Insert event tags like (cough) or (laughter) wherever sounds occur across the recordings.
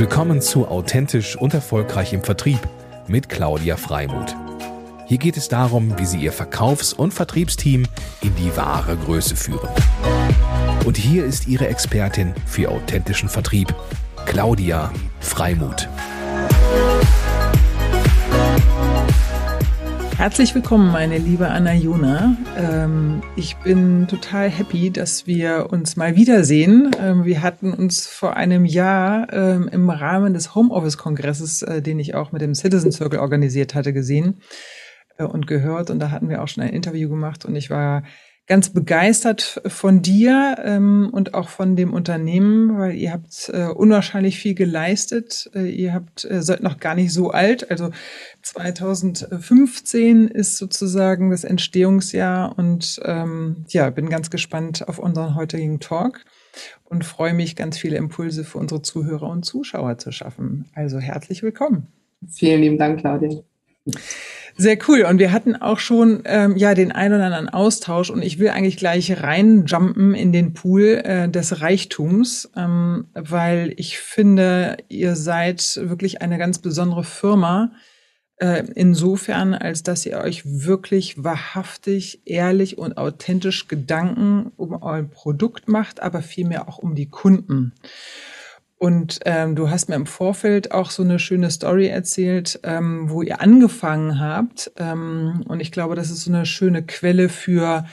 Willkommen zu Authentisch und Erfolgreich im Vertrieb mit Claudia Freimuth. Hier geht es darum, wie Sie Ihr Verkaufs- und Vertriebsteam in die wahre Größe führen. Und hier ist Ihre Expertin für authentischen Vertrieb, Claudia Freimuth. Herzlich willkommen, meine liebe Anna Juna. Ähm, ich bin total happy, dass wir uns mal wiedersehen. Ähm, wir hatten uns vor einem Jahr ähm, im Rahmen des Homeoffice-Kongresses, äh, den ich auch mit dem Citizen Circle organisiert hatte, gesehen äh, und gehört. Und da hatten wir auch schon ein Interview gemacht und ich war ganz begeistert von dir ähm, und auch von dem Unternehmen, weil ihr habt äh, unwahrscheinlich viel geleistet. Äh, ihr habt äh, seid noch gar nicht so alt, also 2015 ist sozusagen das Entstehungsjahr und ähm, ja, bin ganz gespannt auf unseren heutigen Talk und freue mich, ganz viele Impulse für unsere Zuhörer und Zuschauer zu schaffen. Also herzlich willkommen. Vielen lieben Dank, Claudia. Sehr cool. Und wir hatten auch schon ähm, ja den ein oder anderen Austausch und ich will eigentlich gleich reinjumpen in den Pool äh, des Reichtums, ähm, weil ich finde, ihr seid wirklich eine ganz besondere Firma. Äh, insofern, als dass ihr euch wirklich wahrhaftig, ehrlich und authentisch Gedanken um euer Produkt macht, aber vielmehr auch um die Kunden. Und ähm, du hast mir im Vorfeld auch so eine schöne Story erzählt, ähm, wo ihr angefangen habt. Ähm, und ich glaube, das ist so eine schöne Quelle für,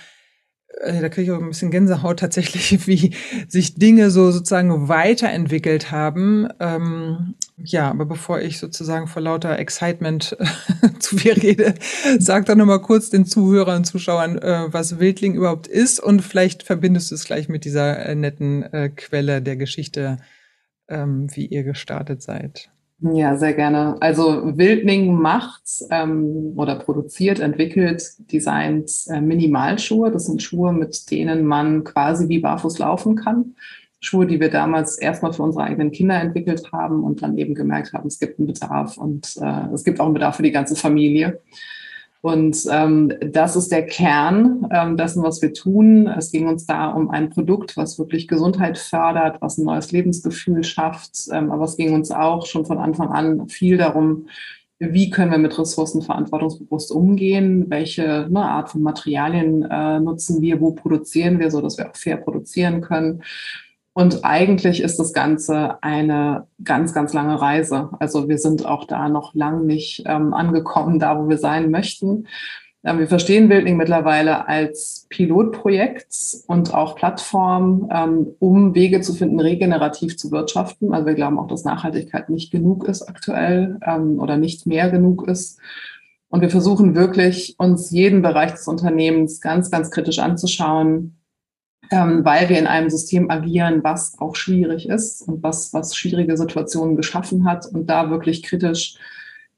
äh, da kriege ich auch ein bisschen Gänsehaut tatsächlich, (laughs) wie sich Dinge so sozusagen weiterentwickelt haben. Ähm, ja, aber bevor ich sozusagen vor lauter Excitement (laughs) zu viel rede, sag doch nochmal kurz den Zuhörern und Zuschauern, äh, was Wildling überhaupt ist und vielleicht verbindest du es gleich mit dieser äh, netten äh, Quelle der Geschichte ähm, wie ihr gestartet seid. Ja, sehr gerne. Also Wildling macht ähm, oder produziert, entwickelt, designt äh, Minimalschuhe. Das sind Schuhe, mit denen man quasi wie barfuß laufen kann. Schuhe, die wir damals erstmal für unsere eigenen Kinder entwickelt haben und dann eben gemerkt haben, es gibt einen Bedarf und äh, es gibt auch einen Bedarf für die ganze Familie. Und ähm, das ist der Kern ähm, dessen, was wir tun. Es ging uns da um ein Produkt, was wirklich Gesundheit fördert, was ein neues Lebensgefühl schafft. Ähm, aber es ging uns auch schon von Anfang an viel darum, wie können wir mit Ressourcen verantwortungsbewusst umgehen, welche ne, Art von Materialien äh, nutzen wir, wo produzieren wir, so dass wir auch fair produzieren können. Und eigentlich ist das Ganze eine ganz, ganz lange Reise. Also wir sind auch da noch lang nicht ähm, angekommen, da wo wir sein möchten. Ähm, wir verstehen Building mittlerweile als Pilotprojekt und auch Plattform, ähm, um Wege zu finden, regenerativ zu wirtschaften. Also wir glauben auch, dass Nachhaltigkeit nicht genug ist aktuell ähm, oder nicht mehr genug ist. Und wir versuchen wirklich, uns jeden Bereich des Unternehmens ganz, ganz kritisch anzuschauen, ähm, weil wir in einem System agieren, was auch schwierig ist und was, was schwierige Situationen geschaffen hat und da wirklich kritisch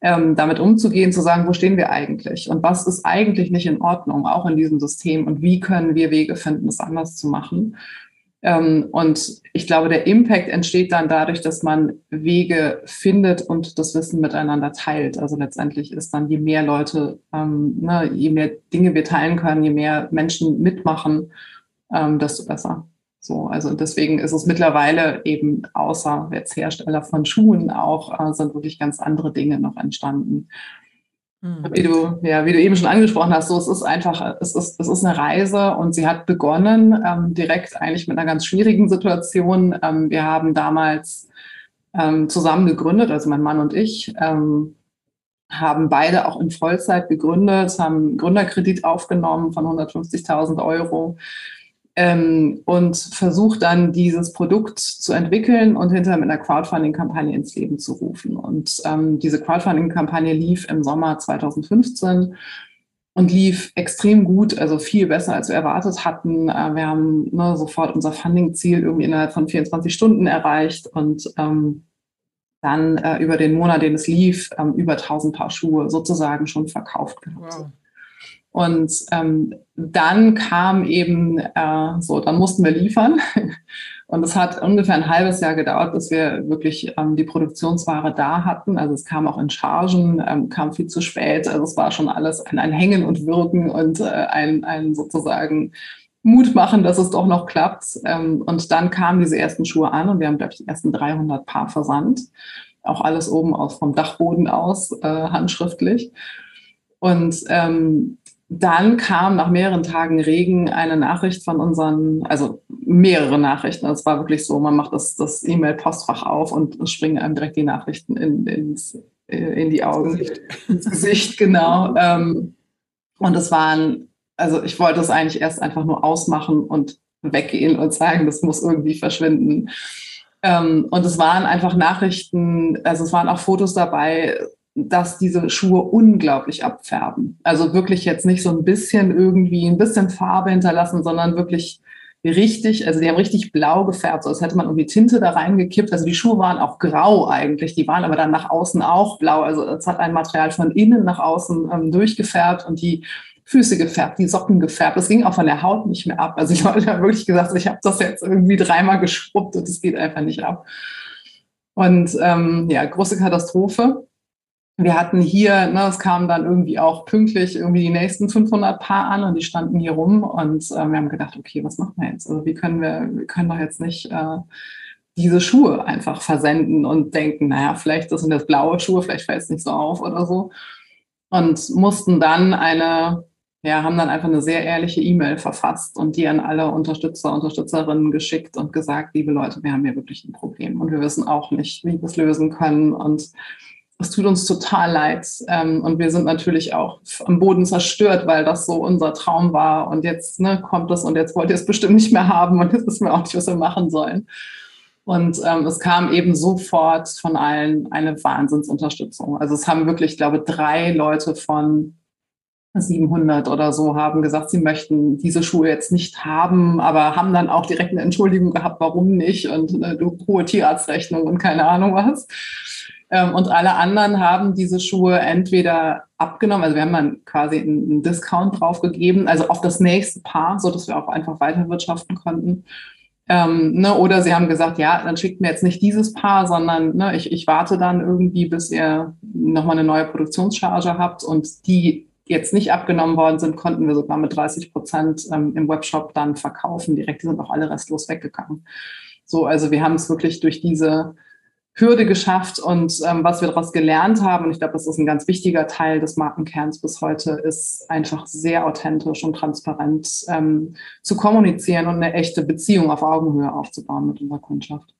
ähm, damit umzugehen, zu sagen, wo stehen wir eigentlich und was ist eigentlich nicht in Ordnung, auch in diesem System und wie können wir Wege finden, es anders zu machen. Ähm, und ich glaube, der Impact entsteht dann dadurch, dass man Wege findet und das Wissen miteinander teilt. Also letztendlich ist dann, je mehr Leute, ähm, ne, je mehr Dinge wir teilen können, je mehr Menschen mitmachen, ähm, desto besser. So, also deswegen ist es mittlerweile eben außer jetzt Hersteller von Schuhen auch äh, sind wirklich ganz andere Dinge noch entstanden. Mhm. Wie du, ja, wie du eben schon angesprochen hast, so es ist einfach, es ist, es ist eine Reise und sie hat begonnen ähm, direkt eigentlich mit einer ganz schwierigen Situation. Ähm, wir haben damals ähm, zusammen gegründet, also mein Mann und ich, ähm, haben beide auch in Vollzeit gegründet, haben Gründerkredit aufgenommen von 150.000 Euro ähm, und versucht dann dieses Produkt zu entwickeln und hinterher mit einer Crowdfunding-Kampagne ins Leben zu rufen. Und ähm, diese Crowdfunding-Kampagne lief im Sommer 2015 und lief extrem gut, also viel besser, als wir erwartet hatten. Äh, wir haben ne, sofort unser Funding-Ziel irgendwie innerhalb von 24 Stunden erreicht und ähm, dann äh, über den Monat, den es lief, ähm, über 1000 Paar Schuhe sozusagen schon verkauft gehabt. Wow. Und ähm, dann kam eben äh, so, dann mussten wir liefern. (laughs) Und es hat ungefähr ein halbes Jahr gedauert, bis wir wirklich ähm, die Produktionsware da hatten. Also es kam auch in Chargen, ähm, kam viel zu spät. Also es war schon alles ein, ein Hängen und Wirken und äh, ein, ein sozusagen Mut machen, dass es doch noch klappt. Ähm, und dann kamen diese ersten Schuhe an und wir haben, glaube ich, die ersten 300 Paar versandt. Auch alles oben aus vom Dachboden aus, äh, handschriftlich. Und ähm, dann kam nach mehreren Tagen Regen eine Nachricht von unseren, also mehrere Nachrichten. Es war wirklich so, man macht das, das E-Mail-Postfach auf und es springen einem direkt die Nachrichten in, ins, äh, in die Augen, Gesicht. ins Gesicht, genau. (laughs) Ähm, und es waren, also ich wollte es eigentlich erst einfach nur ausmachen und weggehen und sagen, das muss irgendwie verschwinden. Ähm, und es waren einfach Nachrichten, also es waren auch Fotos dabei, dass diese Schuhe unglaublich abfärben. Also wirklich jetzt nicht so ein bisschen irgendwie ein bisschen Farbe hinterlassen, sondern wirklich richtig, also die haben richtig blau gefärbt, so als hätte man irgendwie Tinte da reingekippt. Also die Schuhe waren auch grau eigentlich, die waren aber dann nach außen auch blau. Also es hat ein Material von innen nach außen ähm, durchgefärbt und die Füße gefärbt, die Socken gefärbt. Das ging auch von der Haut nicht mehr ab. Also ich habe wirklich gesagt, ich habe das jetzt irgendwie dreimal geschrubbt und es geht einfach nicht ab. Und ähm, ja, große Katastrophe wir hatten hier, ne, es kamen dann irgendwie auch pünktlich irgendwie die nächsten 500 Paar an und die standen hier rum und äh, wir haben gedacht, okay, was machen wir jetzt? Also wie können wir, wir können doch jetzt nicht äh, diese Schuhe einfach versenden und denken, naja, vielleicht das sind jetzt blaue Schuhe, vielleicht fällt es nicht so auf oder so. Und mussten dann eine, ja, haben dann einfach eine sehr ehrliche E-Mail verfasst und die an alle Unterstützer, Unterstützerinnen geschickt und gesagt, liebe Leute, wir haben hier wirklich ein Problem und wir wissen auch nicht, wie wir es lösen können und es tut uns total leid. Ähm, und wir sind natürlich auch am Boden zerstört, weil das so unser Traum war. Und jetzt ne, kommt es und jetzt wollt ihr es bestimmt nicht mehr haben und jetzt wissen wir auch nicht, was wir machen sollen. Und ähm, es kam eben sofort von allen eine Wahnsinnsunterstützung. Also es haben wirklich, ich glaube, drei Leute von 700 oder so haben gesagt, sie möchten diese Schuhe jetzt nicht haben, aber haben dann auch direkt eine Entschuldigung gehabt, warum nicht und eine hohe Tierarztrechnung und keine Ahnung was. Ähm, und alle anderen haben diese Schuhe entweder abgenommen, also wir haben dann quasi einen Discount draufgegeben, also auf das nächste Paar, so dass wir auch einfach weiterwirtschaften konnten. Ähm, ne, oder sie haben gesagt, ja, dann schickt mir jetzt nicht dieses Paar, sondern ne, ich, ich warte dann irgendwie, bis ihr nochmal eine neue Produktionscharge habt und die jetzt nicht abgenommen worden sind, konnten wir sogar mit 30 Prozent ähm, im Webshop dann verkaufen. Direkt, die sind auch alle restlos weggegangen. So, also wir haben es wirklich durch diese Hürde geschafft und ähm, was wir daraus gelernt haben, und ich glaube, das ist ein ganz wichtiger Teil des Markenkerns bis heute, ist einfach sehr authentisch und transparent ähm, zu kommunizieren und eine echte Beziehung auf Augenhöhe aufzubauen mit unserer Kundschaft.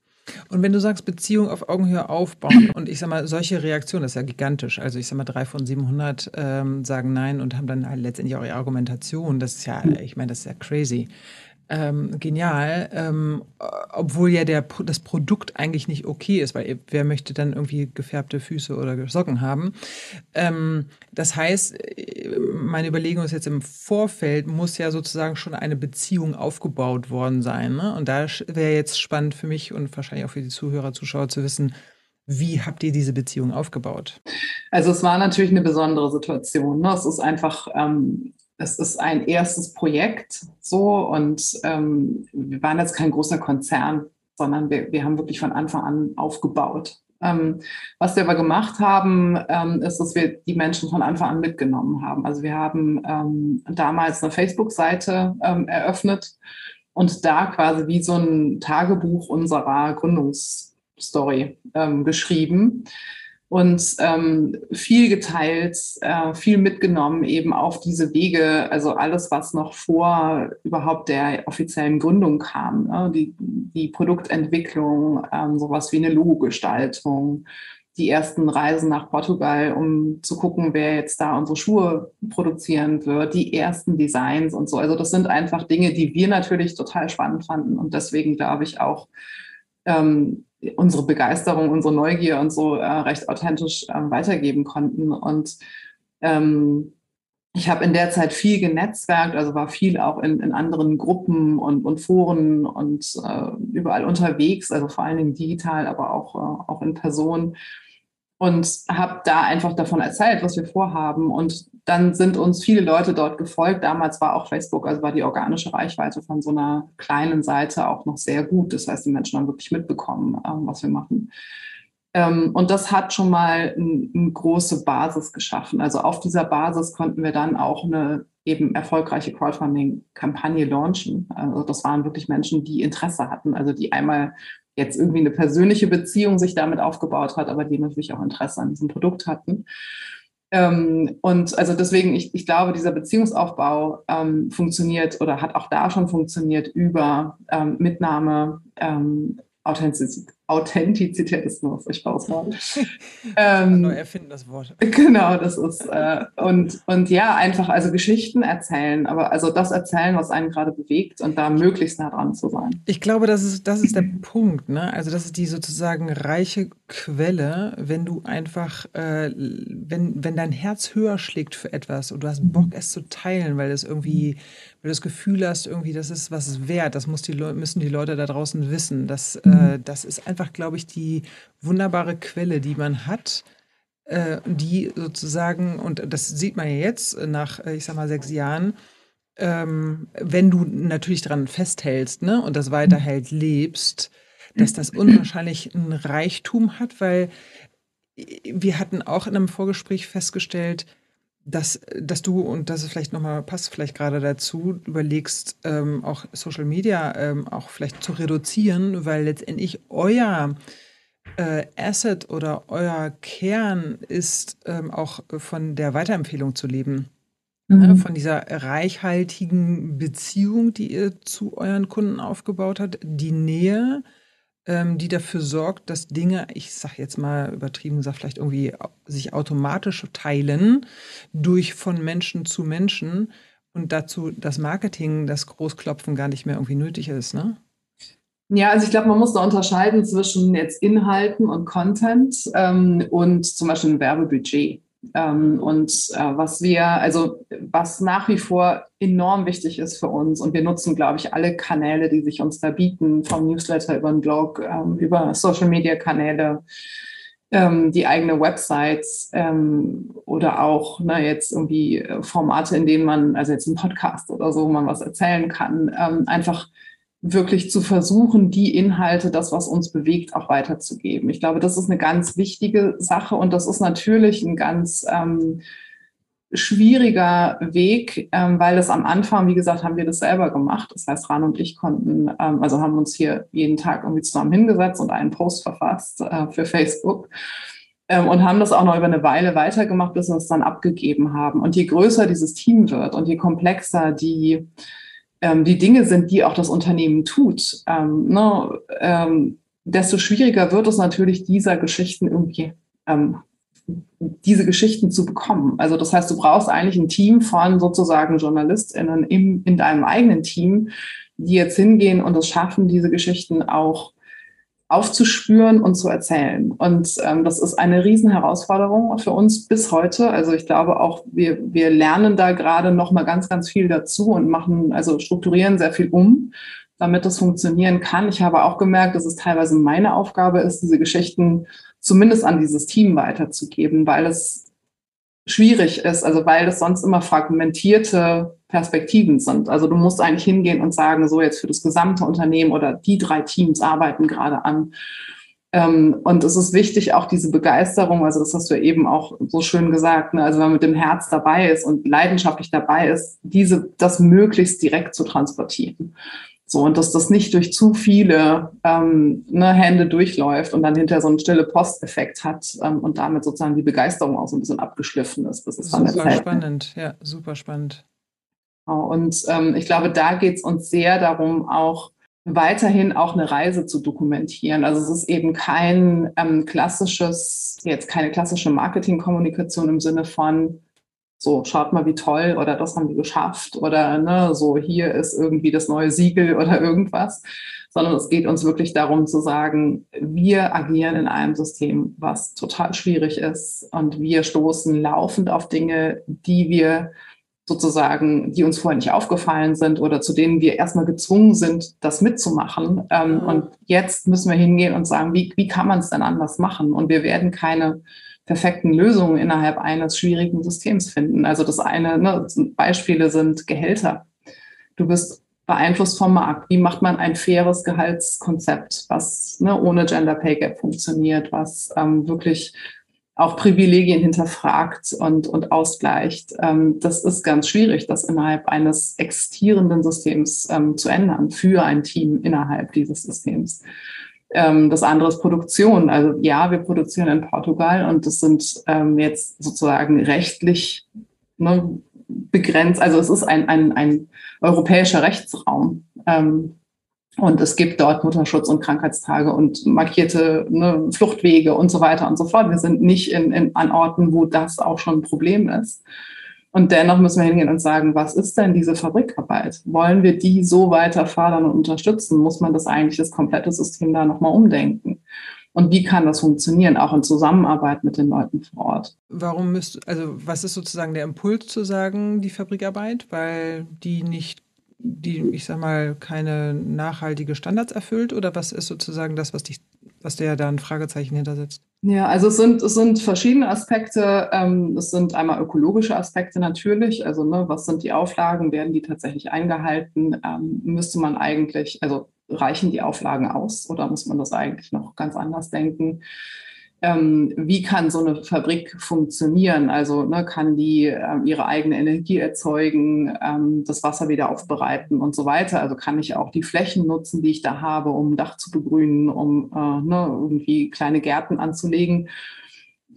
Und wenn du sagst, Beziehung auf Augenhöhe aufbauen und ich sag mal, solche Reaktionen, das ist ja gigantisch. Also ich sag mal, drei von 700 ähm, sagen nein und haben dann halt letztendlich auch ihre Argumentation. Das ist ja, ich meine, das ist ja crazy ähm, genial, ähm, obwohl ja der, das Produkt eigentlich nicht okay ist, weil wer möchte dann irgendwie gefärbte Füße oder Socken haben. Ähm, das heißt, meine Überlegung ist jetzt im Vorfeld, muss ja sozusagen schon eine Beziehung aufgebaut worden sein. Ne? Und da wäre jetzt spannend für mich und wahrscheinlich auch für die Zuhörer, Zuschauer zu wissen, wie habt ihr diese Beziehung aufgebaut? Also es war natürlich eine besondere Situation. Ne? Es ist einfach ähm, es ist ein erstes Projekt so und ähm, wir waren jetzt kein großer Konzern, sondern wir, wir haben wirklich von Anfang an aufgebaut. Ähm, was wir aber gemacht haben, ähm, ist, dass wir die Menschen von Anfang an mitgenommen haben. Also wir haben ähm, damals eine Facebook-Seite ähm, eröffnet und da quasi wie so ein Tagebuch unserer Gründungsstory ähm, geschrieben und ähm, viel geteilt, äh, viel mitgenommen eben auf diese Wege, also alles, was noch vor überhaupt der offiziellen Gründung kam, ne? die, die Produktentwicklung, ähm, sowas wie eine Logogestaltung, die ersten Reisen nach Portugal, um zu gucken, wer jetzt da unsere Schuhe produzieren wird, die ersten Designs und so. Also das sind einfach Dinge, die wir natürlich total spannend fanden und deswegen glaube ich auch, ähm, unsere Begeisterung, unsere Neugier und so äh, recht authentisch äh, weitergeben konnten. Und ähm, ich habe in der Zeit viel genetzwerkt, also war viel auch in, in anderen Gruppen und, und Foren und äh, überall unterwegs, also vor allen Dingen digital, aber auch, äh, auch in Person und habe da einfach davon erzählt, was wir vorhaben. Und dann sind uns viele Leute dort gefolgt. Damals war auch Facebook, also war die organische Reichweite von so einer kleinen Seite auch noch sehr gut. Das heißt, die Menschen haben wirklich mitbekommen, ähm, was wir machen. Ähm, und das hat schon mal eine große Basis geschaffen. Also auf dieser Basis konnten wir dann auch eine eben erfolgreiche Crowdfunding-Kampagne launchen. Also das waren wirklich Menschen, die Interesse hatten, also die einmal jetzt irgendwie eine persönliche Beziehung sich damit aufgebaut hat, aber die natürlich auch Interesse an diesem Produkt hatten. Ähm, und also deswegen, ich, ich glaube, dieser Beziehungsaufbau ähm, funktioniert oder hat auch da schon funktioniert über Mitnahme, Authentizität, Authentizität ist nur ein furchtbares Wort. ähm, nur erfinden das Wort. (laughs) Genau, das ist äh, und und ja einfach also Geschichten erzählen, aber also das erzählen, was einen gerade bewegt und da möglichst nah dran zu sein. Ich glaube, das ist das ist der Punkt, ne? Also das ist die sozusagen reiche Quelle, wenn du einfach äh, wenn wenn dein Herz höher schlägt für etwas und du hast Bock es zu teilen, weil es irgendwie weil du das Gefühl hast, irgendwie, das ist was wert, das muss die müssen die Leute da draußen wissen. Das, äh, das ist einfach, glaube ich, die wunderbare Quelle, die man hat, äh, die sozusagen, und das sieht man ja jetzt nach, äh, ich sag mal, sechs Jahren, ähm, wenn du natürlich daran festhältst ne, und das weiterhält, lebst, dass das unwahrscheinlich ein Reichtum hat, weil wir hatten auch in einem Vorgespräch festgestellt, dass, dass du, und das ist vielleicht nochmal, passt vielleicht gerade dazu, überlegst, ähm, auch Social Media ähm, auch vielleicht zu reduzieren, weil letztendlich euer äh, Asset oder euer Kern ist ähm, auch von der Weiterempfehlung zu leben. Mhm. Ne, von dieser reichhaltigen Beziehung, die ihr zu euren Kunden aufgebaut habt, die Nähe, die dafür sorgt, dass Dinge, ich sage jetzt mal übertrieben gesagt, vielleicht irgendwie sich automatisch teilen durch von Menschen zu Menschen und dazu das Marketing, das Großklopfen gar nicht mehr irgendwie nötig ist, ne? Ja, also ich glaube, man muss da unterscheiden zwischen jetzt Inhalten und Content ähm, und zum Beispiel ein Werbebudget. Ähm, und äh, was wir, also was nach wie vor enorm wichtig ist für uns, und wir nutzen, glaube ich, alle Kanäle, die sich uns da bieten, vom Newsletter über den Blog, ähm, über Social-Media-Kanäle, ähm, die eigene Websites oder auch ne, jetzt irgendwie Formate, in denen man, also jetzt ein Podcast oder so, man was erzählen kann, einfach wirklich zu versuchen, die Inhalte, das, was uns bewegt, auch weiterzugeben. Ich glaube, das ist eine ganz wichtige Sache und das ist natürlich ein ganz ähm, schwieriger Weg, ähm, weil es am Anfang, wie gesagt, haben wir das selber gemacht. Das heißt, Ran und ich konnten, ähm, also haben uns hier jeden Tag irgendwie zusammen hingesetzt und einen Post verfasst äh, für Facebook ähm, und haben das auch noch über eine Weile weitergemacht, bis wir es dann abgegeben haben. Und je größer dieses Team wird und je komplexer die ähm, die Dinge sind, die auch das Unternehmen tut, ähm, ne, ähm, desto schwieriger wird es natürlich, dieser Geschichten irgendwie ähm, diese Geschichten zu bekommen. Also das heißt, du brauchst eigentlich ein Team von sozusagen JournalistInnen im, in deinem eigenen Team, die jetzt hingehen und es schaffen, diese Geschichten auch aufzuspüren und zu erzählen. Und ähm, das ist eine Riesenherausforderung für uns bis heute. Also ich glaube auch, wir, wir lernen da gerade noch mal ganz, ganz viel dazu und machen, also strukturieren sehr viel um, damit das funktionieren kann. Ich habe auch gemerkt, dass es teilweise meine Aufgabe ist, diese Geschichten zumindest an dieses Team weiterzugeben, weil es schwierig ist, also weil es sonst immer fragmentierte Perspektiven sind. Also du musst eigentlich hingehen und sagen, so jetzt für das gesamte Unternehmen oder die drei Teams arbeiten gerade an. Ähm, und es ist wichtig, auch diese Begeisterung, also das hast du eben auch so schön gesagt, ne? also wenn man mit dem Herz dabei ist und leidenschaftlich dabei ist, diese, das möglichst direkt zu transportieren. So, und dass das nicht durch zu viele ähm, ne, Hände durchläuft und dann hinterher so einen stille Posteffekt hat ähm, und damit sozusagen die Begeisterung auch so ein bisschen abgeschliffen ist. Das ist super spannend, ja, super spannend. Genau, und ähm, ich glaube, da geht es uns sehr darum, auch weiterhin auch eine Reise zu dokumentieren. Also es ist eben kein ähm, klassisches, jetzt keine klassische Marketingkommunikation im Sinne von, so, schaut mal, wie toll oder das haben wir geschafft oder ne, so, hier ist irgendwie das neue Siegel (laughs) oder irgendwas, sondern es geht uns wirklich darum zu sagen, wir agieren in einem System, was total schwierig ist und wir stoßen laufend auf Dinge, die wir sozusagen, die uns vorher nicht aufgefallen sind oder zu denen wir erstmal gezwungen sind, das mitzumachen. Ähm, mhm. Und jetzt müssen wir hingehen und sagen, wie, wie kann man es denn anders machen? Und wir werden keine perfekten Lösungen innerhalb eines schwierigen Systems finden. Also das eine, ne, Beispiele sind Gehälter. Du bist beeinflusst vom Markt. Wie macht man ein faires Gehaltskonzept, was ne, ohne Gender Pay Gap funktioniert, was ähm, wirklich auch Privilegien hinterfragt und, und ausgleicht. Ähm, das ist ganz schwierig, das innerhalb eines existierenden Systems ähm, zu ändern für ein Team innerhalb dieses Systems. Ähm, das andere ist Produktion. Also ja, wir produzieren in Portugal und das sind ähm, jetzt sozusagen rechtlich ne, begrenzt. Also es ist ein, ein, ein europäischer Rechtsraum. Ähm, und es gibt dort Mutterschutz und Krankheitstage und markierte ne, Fluchtwege und so weiter und so fort. Wir sind nicht in, in, an Orten, wo das auch schon ein Problem ist. Und dennoch müssen wir hingehen und sagen, was ist denn diese Fabrikarbeit? Wollen wir die so weiter fördern und unterstützen? Muss man das eigentlich das komplette System da nochmal umdenken? Und wie kann das funktionieren, auch in Zusammenarbeit mit den Leuten vor Ort? Warum müsst, also was ist sozusagen der Impuls zu sagen, die Fabrikarbeit? Weil die nicht die, ich sag mal, keine nachhaltige Standards erfüllt? Oder was ist sozusagen das, was dich, was der da ein Fragezeichen hintersetzt? Ja, also es sind, es sind verschiedene Aspekte. Ähm, es sind einmal ökologische Aspekte natürlich. Also ne, was sind die Auflagen? Werden die tatsächlich eingehalten? Ähm, müsste man eigentlich, also reichen die Auflagen aus oder muss man das eigentlich noch ganz anders denken? Ähm, wie kann so eine Fabrik funktionieren? Also ne, kann die ähm, ihre eigene Energie erzeugen, ähm, das Wasser wieder aufbereiten und so weiter? Also kann ich auch die Flächen nutzen, die ich da habe, um Dach zu begrünen, um äh, ne, irgendwie kleine Gärten anzulegen?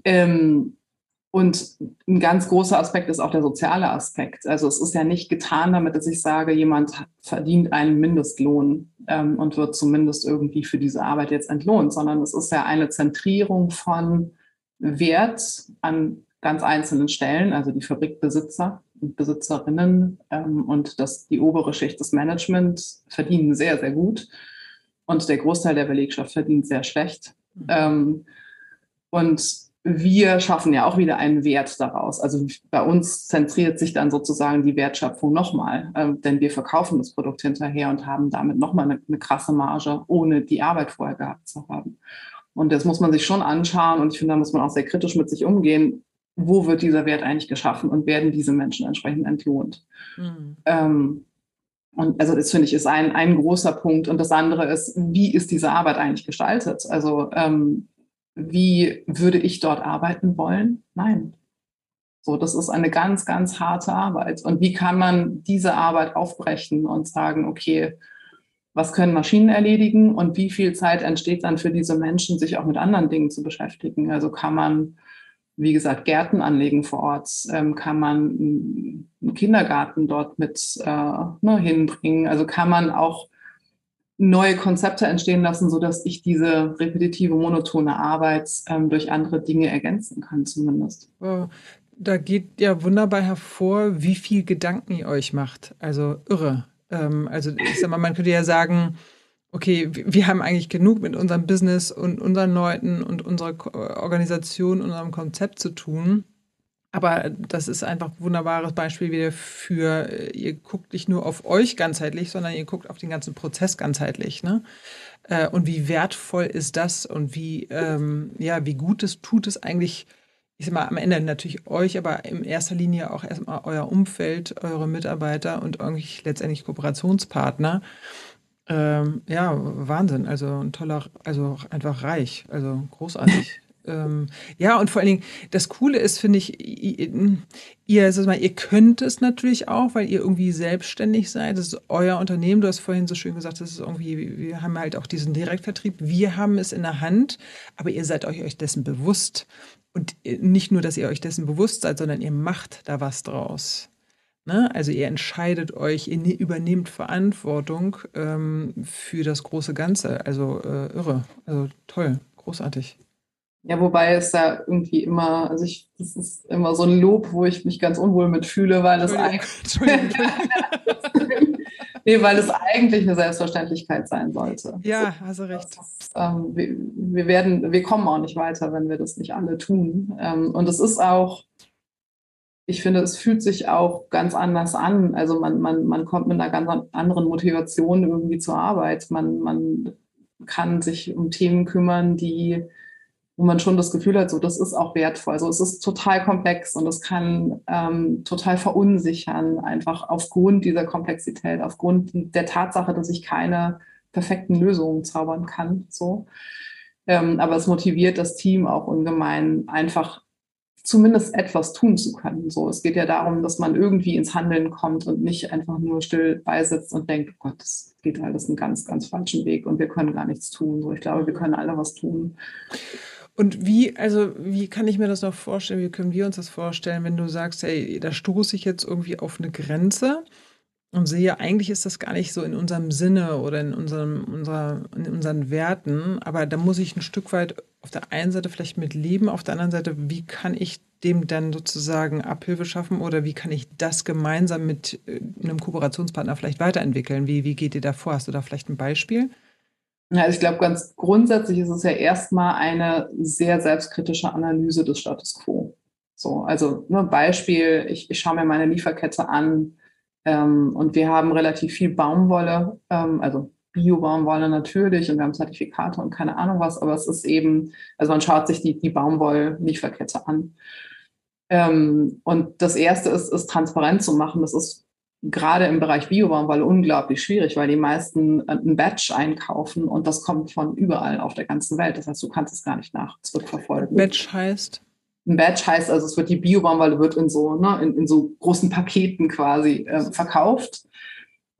Ähm, und ein ganz großer Aspekt ist auch der soziale Aspekt. Also es ist ja nicht getan damit, dass ich sage, jemand verdient einen Mindestlohn ähm, und wird zumindest irgendwie für diese Arbeit jetzt entlohnt, sondern es ist ja eine Zentrierung von Wert an ganz einzelnen Stellen, also die Fabrikbesitzer und Besitzerinnen ähm, und das, die obere Schicht des Managements verdienen sehr, sehr gut und der Großteil der Belegschaft verdient sehr schlecht. Mhm. Ähm, und wir schaffen ja auch wieder einen Wert daraus. Also bei uns zentriert sich dann sozusagen die Wertschöpfung nochmal, äh, denn wir verkaufen das Produkt hinterher und haben damit nochmal eine, eine krasse Marge, ohne die Arbeit vorher gehabt zu haben. Und das muss man sich schon anschauen und ich finde, da muss man auch sehr kritisch mit sich umgehen. Wo wird dieser Wert eigentlich geschaffen und werden diese Menschen entsprechend entlohnt? Mhm. Ähm, und also das finde ich ist ein, ein großer Punkt. Und das andere ist, wie ist diese Arbeit eigentlich gestaltet? Also ähm, wie würde ich dort arbeiten wollen? Nein. So, das ist eine ganz, ganz harte Arbeit. Und wie kann man diese Arbeit aufbrechen und sagen, okay, was können Maschinen erledigen und wie viel Zeit entsteht dann für diese Menschen, sich auch mit anderen Dingen zu beschäftigen? Also kann man, wie gesagt, Gärten anlegen vor Ort, ähm, kann man einen Kindergarten dort mit äh, ne, hinbringen, also kann man auch neue Konzepte entstehen lassen, sodass ich diese repetitive, monotone Arbeit ähm, durch andere Dinge ergänzen kann, zumindest. Da geht ja wunderbar hervor, wie viel Gedanken ihr euch macht. Also irre. Ähm, also ich sag mal, man könnte ja sagen, okay, wir haben eigentlich genug mit unserem Business und unseren Leuten und unserer Organisation, unserem Konzept zu tun. Aber das ist einfach ein wunderbares Beispiel wieder für, äh, ihr guckt nicht nur auf euch ganzheitlich, sondern ihr guckt auf den ganzen Prozess ganzheitlich. Ne? Äh, und wie wertvoll ist das und wie, ähm, ja, wie gut es tut es eigentlich, ich sag mal, am Ende natürlich euch, aber in erster Linie auch erstmal euer Umfeld, eure Mitarbeiter und irgendwie letztendlich Kooperationspartner. Ähm, ja, Wahnsinn. Also ein toller, also einfach reich, also großartig. Ähm, ja, und vor allen Dingen, das Coole ist, finde ich, ihr, sag ihr könnt es natürlich auch, weil ihr irgendwie selbstständig seid. Das ist euer Unternehmen. Du hast vorhin so schön gesagt, das ist irgendwie, wir haben halt auch diesen Direktvertrieb. Wir haben es in der Hand, aber ihr seid euch, euch dessen bewusst. Und nicht nur, dass ihr euch dessen bewusst seid, sondern ihr macht da was draus. Ne? Also ihr entscheidet euch, ihr ne-, übernehmt Verantwortung ähm, für das große Ganze. Also äh, irre, also toll, großartig. Ja, wobei es ja irgendwie immer, also ich, das ist immer so ein Lob, wo ich mich ganz unwohl mitfühle, weil es eigentlich, (laughs) (laughs) nee, weil es eigentlich eine Selbstverständlichkeit sein sollte. Ja, hast du recht. Ist, ähm, wir, wir, werden, wir kommen auch nicht weiter, wenn wir das nicht alle tun. Ähm, und es ist auch, ich finde, es fühlt sich auch ganz anders an. Also man, man, man kommt mit einer ganz anderen Motivation irgendwie zur Arbeit. Man, man kann sich um Themen kümmern, die wo man schon das Gefühl hat, so das ist auch wertvoll. Also es ist total komplex und es kann ähm, total verunsichern, einfach aufgrund dieser Komplexität, aufgrund der Tatsache, dass ich keine perfekten Lösungen zaubern kann. So. Ähm, aber es motiviert das Team auch ungemein, einfach zumindest etwas tun zu können. So, es geht ja darum, dass man irgendwie ins Handeln kommt und nicht einfach nur still beisitzt und denkt, oh Gott, das geht alles einen ganz, ganz falschen Weg und wir können gar nichts tun. So, ich glaube, wir können alle was tun. Und wie, also wie kann ich mir das noch vorstellen? Wie können wir uns das vorstellen, wenn du sagst, hey, da stoße ich jetzt irgendwie auf eine Grenze und sehe, eigentlich ist das gar nicht so in unserem Sinne oder in, unserem, unserer, in unseren Werten, aber da muss ich ein Stück weit auf der einen Seite vielleicht mit leben, auf der anderen Seite, wie kann ich dem dann sozusagen Abhilfe schaffen oder wie kann ich das gemeinsam mit äh, einem Kooperationspartner vielleicht weiterentwickeln? Wie, wie geht ihr da vor? Hast du da vielleicht ein Beispiel? Ja, ich glaube, ganz grundsätzlich ist es ja erstmal eine sehr selbstkritische Analyse des Status quo. So, also nur ein Beispiel, ich, ich schaue mir meine Lieferkette an ähm, und wir haben relativ viel Baumwolle, ähm, also Bio-Baumwolle natürlich und wir haben Zertifikate und keine Ahnung was, aber es ist eben, also man schaut sich die, die Baumwoll-Lieferkette an. Ähm, und das erste ist, ist transparent zu machen. Das ist gerade im Bereich Biobaumwolle unglaublich schwierig, weil die meisten äh, ein Batch einkaufen und das kommt von überall auf der ganzen Welt. Das heißt, du kannst es gar nicht nach zurückverfolgen. Batch heißt? Ein Batch heißt also, es wird die Biobaumwolle wird in so, ne, in, in so großen Paketen quasi äh, verkauft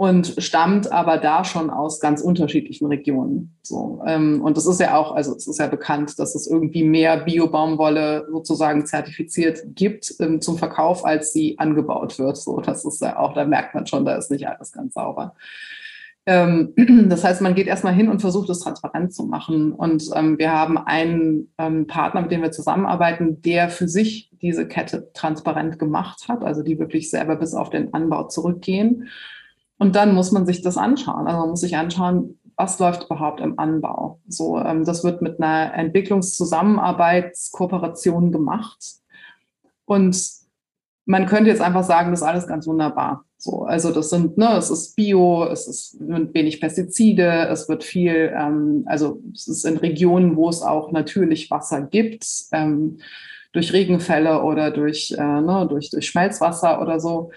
und stammt aber da schon aus ganz unterschiedlichen Regionen. So, ähm, und das ist ja auch, also es ist ja bekannt, dass es irgendwie mehr Bio-Baumwolle sozusagen zertifiziert gibt ähm, zum Verkauf, als sie angebaut wird. So, das ist ja auch, da merkt man schon, da ist nicht alles ganz sauber. Ähm, (clears throat) das heißt, man geht erstmal hin und versucht es transparent zu machen. Und ähm, wir haben einen ähm, Partner, mit dem wir zusammenarbeiten, der für sich diese Kette transparent gemacht hat, also die wirklich selber bis auf den Anbau zurückgehen und dann muss man sich das anschauen. Also man muss sich anschauen, was läuft überhaupt im Anbau. So, ähm, das wird mit einer Entwicklungszusammenarbeitskooperation gemacht. Und man könnte jetzt einfach sagen, das ist alles ganz wunderbar. So, also das sind, ne, es ist Bio, es ist wenig Pestizide, es wird viel, ähm, also es ist in Regionen, wo es auch natürlich Wasser gibt, ähm, durch Regenfälle oder durch, äh, ne, durch, durch Schmelzwasser oder so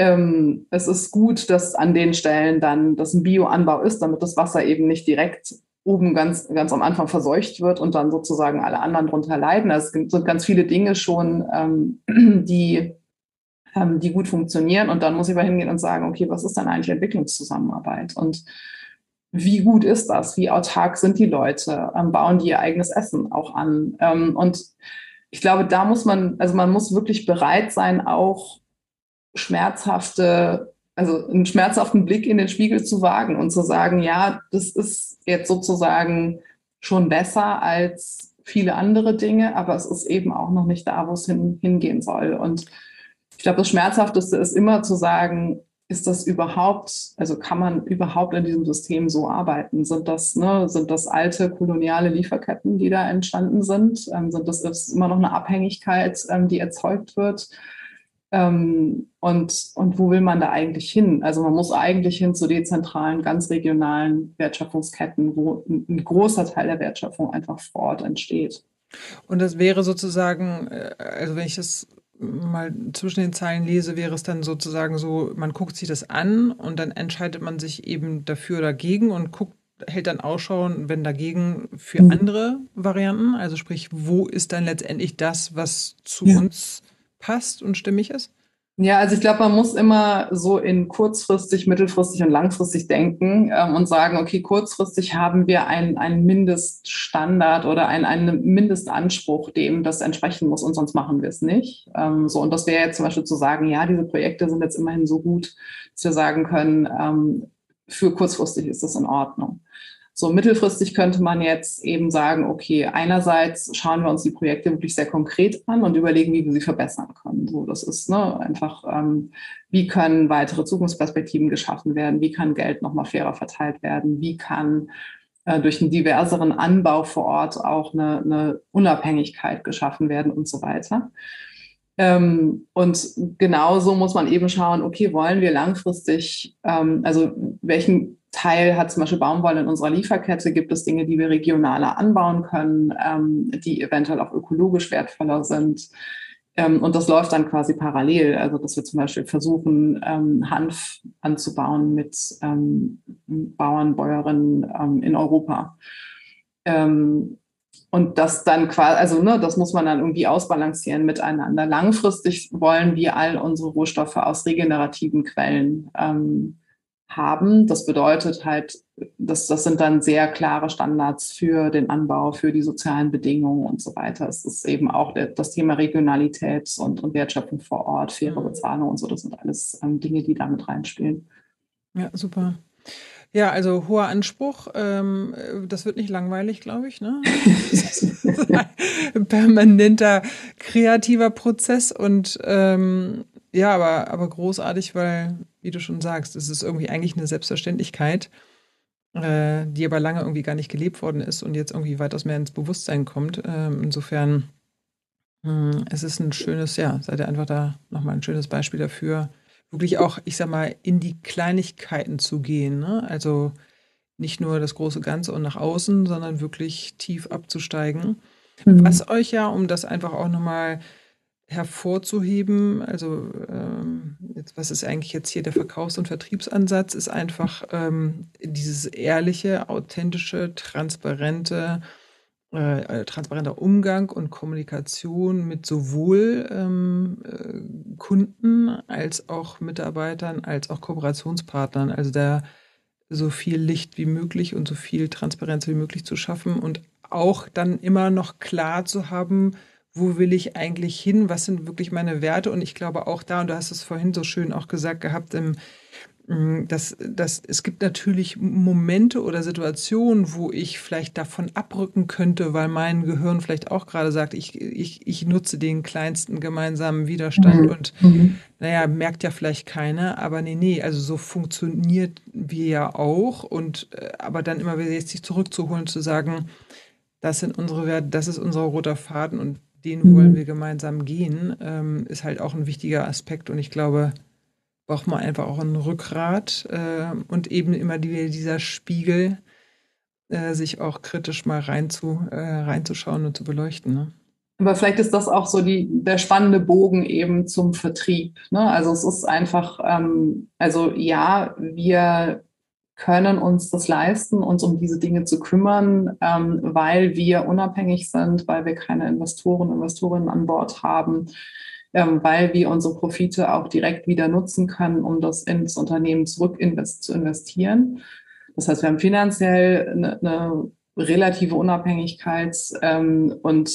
ähm, es ist gut, dass an den Stellen dann das ein Bioanbau ist, damit das Wasser eben nicht direkt oben ganz, ganz am Anfang verseucht wird und dann sozusagen alle anderen darunter leiden. Also es sind ganz viele Dinge schon, ähm, (clears throat) die, ähm, die gut funktionieren. Und dann muss ich aber hingehen und sagen, okay, was ist denn eigentlich Entwicklungszusammenarbeit? Und wie gut ist das? Wie autark sind die Leute? Ähm, bauen die ihr eigenes Essen auch an? Ähm, und ich glaube, da muss man, also man muss wirklich bereit sein, auch schmerzhafte, also einen schmerzhaften Blick in den Spiegel zu wagen und zu sagen, ja, das ist jetzt sozusagen schon besser als viele andere Dinge, aber es ist eben auch noch nicht da, wo es hin, hingehen soll. Und ich glaube, das Schmerzhafteste ist immer zu sagen, ist das überhaupt, also kann man überhaupt in diesem System so arbeiten? Sind das, ne, sind das alte koloniale Lieferketten, die da entstanden sind? Ähm, sind das ist immer noch eine Abhängigkeit, ähm, die erzeugt wird? Ähm, und, und wo will man da eigentlich hin? Also man muss eigentlich hin zu dezentralen, ganz regionalen Wertschöpfungsketten, wo ein, großer Teil der Wertschöpfung einfach vor Ort entsteht. Und das wäre sozusagen, äh, also wenn ich das mal zwischen den Zeilen lese, wäre es dann sozusagen so, man guckt sich das an und dann entscheidet man sich eben dafür oder dagegen und guckt, hält dann Ausschau, wenn dagegen für mhm. andere Varianten. Also sprich, wo ist dann letztendlich das, was zu ja. uns passt und stimmig ist? Ja, also ich glaube, man muss immer so in kurzfristig, mittelfristig und langfristig denken ähm, und sagen, okay, kurzfristig haben wir einen, Mindeststandard oder einen, einen Mindestanspruch, dem das entsprechen muss und sonst machen wir es nicht. Ähm, so, und das wäre jetzt zum Beispiel zu sagen, ja, diese Projekte sind jetzt immerhin so gut, dass wir sagen können, ähm, für kurzfristig ist das in Ordnung. So mittelfristig könnte man jetzt eben sagen, okay, einerseits schauen wir uns die Projekte wirklich sehr konkret an und überlegen, wie wir sie verbessern können. So, das ist ne, einfach, ähm, wie können weitere Zukunftsperspektiven geschaffen werden, wie kann Geld nochmal fairer verteilt werden, wie kann äh, durch einen diverseren Anbau vor Ort auch eine, eine Unabhängigkeit geschaffen werden und so weiter. Ähm, und genauso muss man eben schauen, okay, wollen wir langfristig, ähm, also welchen Teil hat zum Beispiel Baumwolle in unserer Lieferkette, gibt es Dinge, die wir regionaler anbauen können, ähm, die eventuell auch ökologisch wertvoller sind. Ähm, und das läuft dann quasi parallel. Also, dass wir zum Beispiel versuchen, ähm, Hanf anzubauen mit ähm, Bauern, Bäuerinnen ähm, in Europa. Ähm, und das dann quasi, also ne, das muss man dann irgendwie ausbalancieren miteinander. Langfristig wollen wir all unsere Rohstoffe aus regenerativen Quellen ähm, haben. Das bedeutet halt, das, das sind dann sehr klare Standards für den Anbau, für die sozialen Bedingungen und so weiter. Es ist eben auch der, das Thema Regionalität und, und Wertschöpfung vor Ort, faire mhm. Bezahlung und so. Das sind alles ähm, Dinge, die damit reinspielen. Ja, super. Ja, also hoher Anspruch. Ähm, das wird nicht langweilig, glaube ich. Ne? (laughs) (laughs) permanenter kreativer Prozess und ähm, ja, aber, aber großartig, weil, wie du schon sagst, es ist irgendwie eigentlich eine Selbstverständlichkeit, äh, die aber lange irgendwie gar nicht gelebt worden ist und jetzt irgendwie weitaus mehr ins Bewusstsein kommt. Ähm, insofern, mh, hm, es ist ein schönes, ja, seid ihr einfach da nochmal ein schönes Beispiel dafür, wirklich auch, ich sag mal, in die Kleinigkeiten zu gehen. Ne? Also nicht nur das große Ganze und nach außen, sondern wirklich tief abzusteigen. Mhm. Was euch ja, um das einfach auch nochmal hervorzuheben, also ähm, jetzt, was ist eigentlich jetzt hier der Verkaufs- und Vertriebsansatz, ist einfach ähm, dieses ehrliche, authentische, transparente, äh, äh, transparenter Umgang und Kommunikation mit sowohl ähm, äh, Kunden als auch Mitarbeitern, als auch Kooperationspartnern. Also da so viel Licht wie möglich und so viel Transparenz wie möglich zu schaffen und auch dann immer noch klar zu haben, wo will ich eigentlich hin, was sind wirklich meine Werte. Und ich glaube auch da, und du hast es vorhin so schön auch gesagt gehabt, im, Mm, dass, dass es gibt natürlich Momente oder Situationen, wo ich vielleicht davon abrücken könnte, weil mein Gehirn vielleicht auch gerade sagt, ich, ich, ich nutze den kleinsten gemeinsamen Widerstand mhm. und mhm. naja, merkt ja vielleicht keiner, aber nee, nee, also so funktioniert wir ja auch und äh, aber dann immer wieder jetzt sich zurückzuholen, zu sagen, das sind unsere Werte, das ist unser roter Faden und den mhm. wollen wir gemeinsam gehen, ähm, ist halt auch ein wichtiger Aspekt und ich glaube, braucht man einfach auch ein Rückgrat äh, und eben immer die, dieser Spiegel, äh, sich auch kritisch mal reinzu, äh, reinzuschauen und zu beleuchten. Ne? Aber vielleicht ist das auch so die, der spannende Bogen eben zum Vertrieb. Ne? Also es ist einfach, ähm, also ja, wir können uns das leisten, uns um diese Dinge zu kümmern, ähm, weil wir unabhängig sind, weil wir keine Investoren, Investorinnen an Bord haben, ähm, weil wir unsere Profite auch direkt wieder nutzen können, um das ins Unternehmen zurück invest zu investieren. Das heißt, wir haben finanziell eine, eine relative Unabhängigkeit ähm, und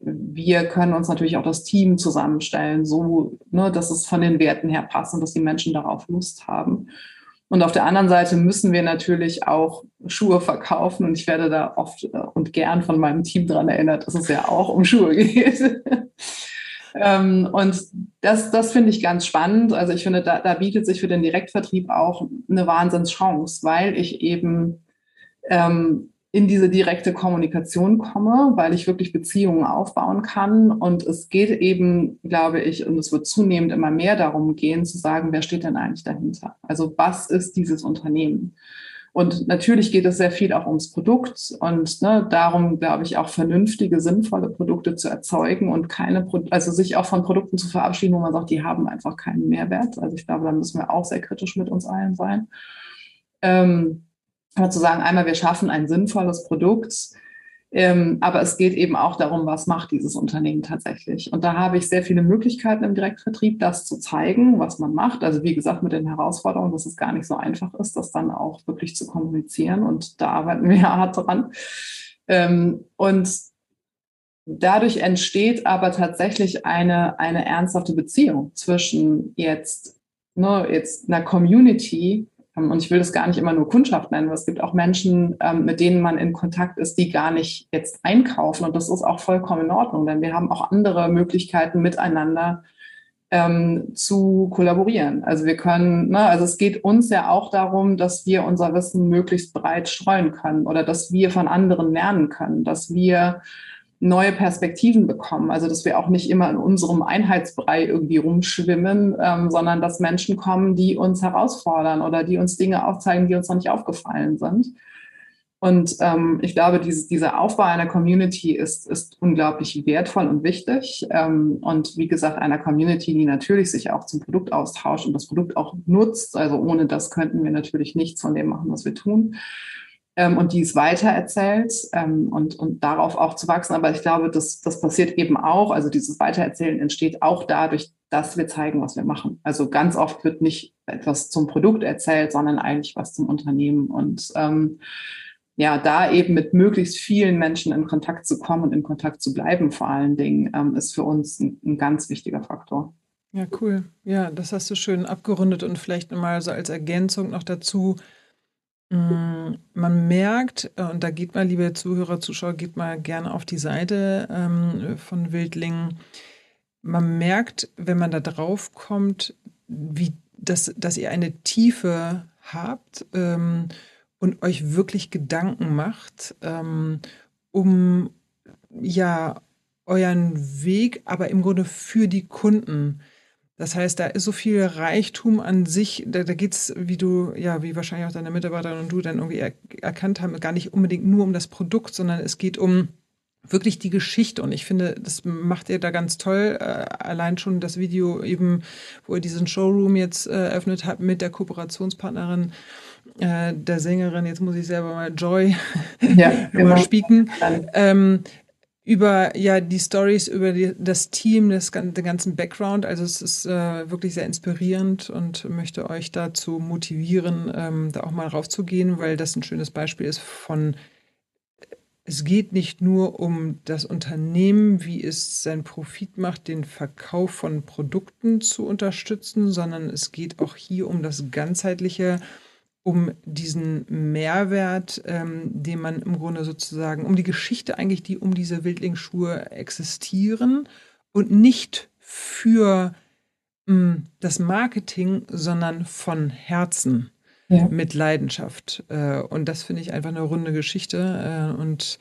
wir können uns natürlich auch das Team zusammenstellen, so ne, dass es von den Werten her passt und dass die Menschen darauf Lust haben. Und auf der anderen Seite müssen wir natürlich auch Schuhe verkaufen. Und ich werde da oft und gern von meinem Team daran erinnert, dass es ja auch um Schuhe (laughs) geht. Ähm, und das, das finde ich ganz spannend. Also ich finde, da, da bietet sich für den Direktvertrieb auch eine Wahnsinnschance, weil ich eben ähm, in diese direkte Kommunikation komme, weil ich wirklich Beziehungen aufbauen kann. Und es geht eben, glaube ich, und es wird zunehmend immer mehr darum gehen, zu sagen, wer steht denn eigentlich dahinter? Also was ist dieses Unternehmen? Und natürlich geht es sehr viel auch ums Produkt und ne, darum, glaube ich, auch vernünftige, sinnvolle Produkte zu erzeugen und keine, Pro also sich auch von Produkten zu verabschieden, wo man sagt, die haben einfach keinen Mehrwert. Also ich glaube, da müssen wir auch sehr kritisch mit uns allen sein. Ähm, zu sagen, einmal, wir schaffen ein sinnvolles Produkt, ähm, aber es geht eben auch darum, was macht dieses Unternehmen tatsächlich. Und da habe ich sehr viele Möglichkeiten im Direktvertrieb, das zu zeigen, was man macht. Also wie gesagt, mit den Herausforderungen, dass es gar nicht so einfach ist, das dann auch wirklich zu kommunizieren. Und da arbeiten wir (laughs) hart dran. Ähm, und dadurch entsteht aber tatsächlich eine, eine ernsthafte Beziehung zwischen jetzt, ne, jetzt einer Community, und ich will das gar nicht immer nur Kundschaft nennen, weil es gibt auch Menschen, ähm, mit denen man in Kontakt ist, die gar nicht jetzt einkaufen. Und das ist auch vollkommen in Ordnung, denn wir haben auch andere Möglichkeiten miteinander ähm, zu kollaborieren. Also wir können, ne, also es geht uns ja auch darum, dass wir unser Wissen möglichst breit streuen können oder dass wir von anderen lernen können, dass wir neue Perspektiven bekommen. Also dass wir auch nicht immer in unserem Einheitsbrei irgendwie rumschwimmen, ähm, sondern dass Menschen kommen, die uns herausfordern oder die uns Dinge aufzeigen, die uns noch nicht aufgefallen sind. Und ähm, ich glaube, dieses, dieser Aufbau einer Community ist, ist unglaublich wertvoll und wichtig. Ähm, und wie gesagt, einer Community, die natürlich sich auch zum Produkt austauscht und das Produkt auch nutzt. Also ohne das könnten wir natürlich nichts von dem machen, was wir tun ähm, und die es weitererzählt ähm, und, und darauf auch zu wachsen. Aber ich glaube, das, das passiert eben auch, also dieses Weitererzählen entsteht auch dadurch, dass wir zeigen, was wir machen. Also ganz oft wird nicht etwas zum Produkt erzählt, sondern eigentlich was zum Unternehmen. Und ähm, ja, da eben mit möglichst vielen Menschen in Kontakt zu kommen und in Kontakt zu bleiben, vor allen Dingen, ähm, ist für uns ein, ein ganz wichtiger Faktor. Ja, cool. Ja, das hast du schön abgerundet und vielleicht mal so als Ergänzung noch dazu, man merkt, äh, und da geht mal, liebe Zuhörer, Zuschauer, geht mal gerne auf die Seite ähm, von Wildlingen. Man merkt, wenn man da drauf kommt, wie das, dass ihr eine Tiefe habt ähm, und euch wirklich Gedanken macht, ähm, um ja euren Weg, aber im Grunde für die Kunden das heißt, da ist so viel Reichtum an sich, da, da geht es, wie du, ja, wie wahrscheinlich auch deine Mitarbeiterin und du dann irgendwie er, erkannt haben, gar nicht unbedingt nur um das Produkt, sondern es geht um wirklich die Geschichte. Und ich finde, das macht ihr da ganz toll. Äh, allein schon das Video eben, wo ihr diesen Showroom jetzt äh, eröffnet habt mit der Kooperationspartnerin äh, der Sängerin, jetzt muss ich selber mal Joy ja, (laughs) genau. spieken. Ähm, über ja die Stories über die, das Team, das, den ganzen Background. Also es ist äh, wirklich sehr inspirierend und möchte euch dazu motivieren, ähm, da auch mal raufzugehen, weil das ein schönes Beispiel ist von es geht nicht nur um das Unternehmen, wie es seinen Profit macht, den Verkauf von Produkten zu unterstützen, sondern es geht auch hier um das ganzheitliche um diesen Mehrwert, ähm, den man im Grunde sozusagen, um die Geschichte eigentlich, die um diese Wildlingsschuhe existieren und nicht für mh, hm, das Marketing, sondern von Herzen ja. mit Leidenschaft. Äh, und das finde ich einfach eine runde Geschichte äh, und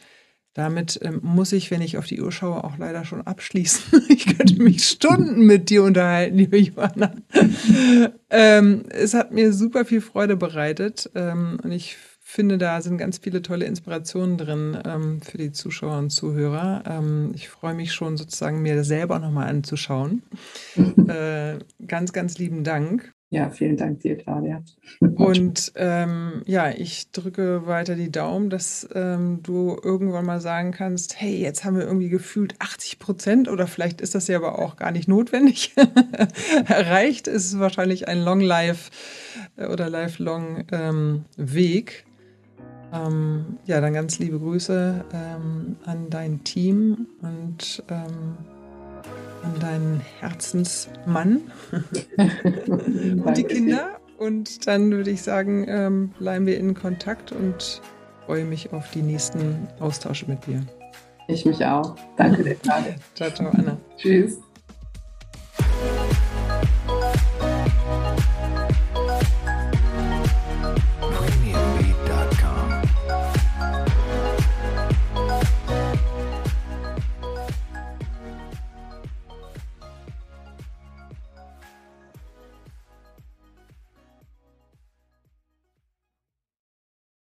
damit ähm, muss ich, wenn ich auf die Uhr schaue, auch leider schon abschließen. (laughs) ich könnte mich Stunden mit dir unterhalten, liebe Johanna. ähm, es hat mir super viel Freude bereitet ähm, und ich finde, da sind ganz viele tolle Inspirationen drin ähm, für die Zuschauer und Zuhörer. Ähm, ich freue mich schon sozusagen, mir selber nochmal anzuschauen. (laughs) äh, ganz, ganz lieben Dank. Ja, vielen Dank dir, Claudia. (laughs) Und ähm, ja, ich drücke weiter die Daumen, dass ähm, du irgendwann mal sagen kannst, hey, jetzt haben wir irgendwie gefühlt 80 Prozent oder vielleicht ist das ja aber auch gar nicht notwendig. (laughs) Erreicht ist wahrscheinlich ein Long Life äh, oder Lifelong ähm, Weg. Ähm, ja, dann ganz liebe Grüße ähm, an dein Team und ähm, an deinen Herzensmann (laughs) und die Kinder. Und dann würde ich sagen, ähm, bleiben wir in Kontakt und freue mich auf die nächsten Austausche mit dir. Ich mich auch. Danke dir. ciao, ciao, Anna. Tschüss.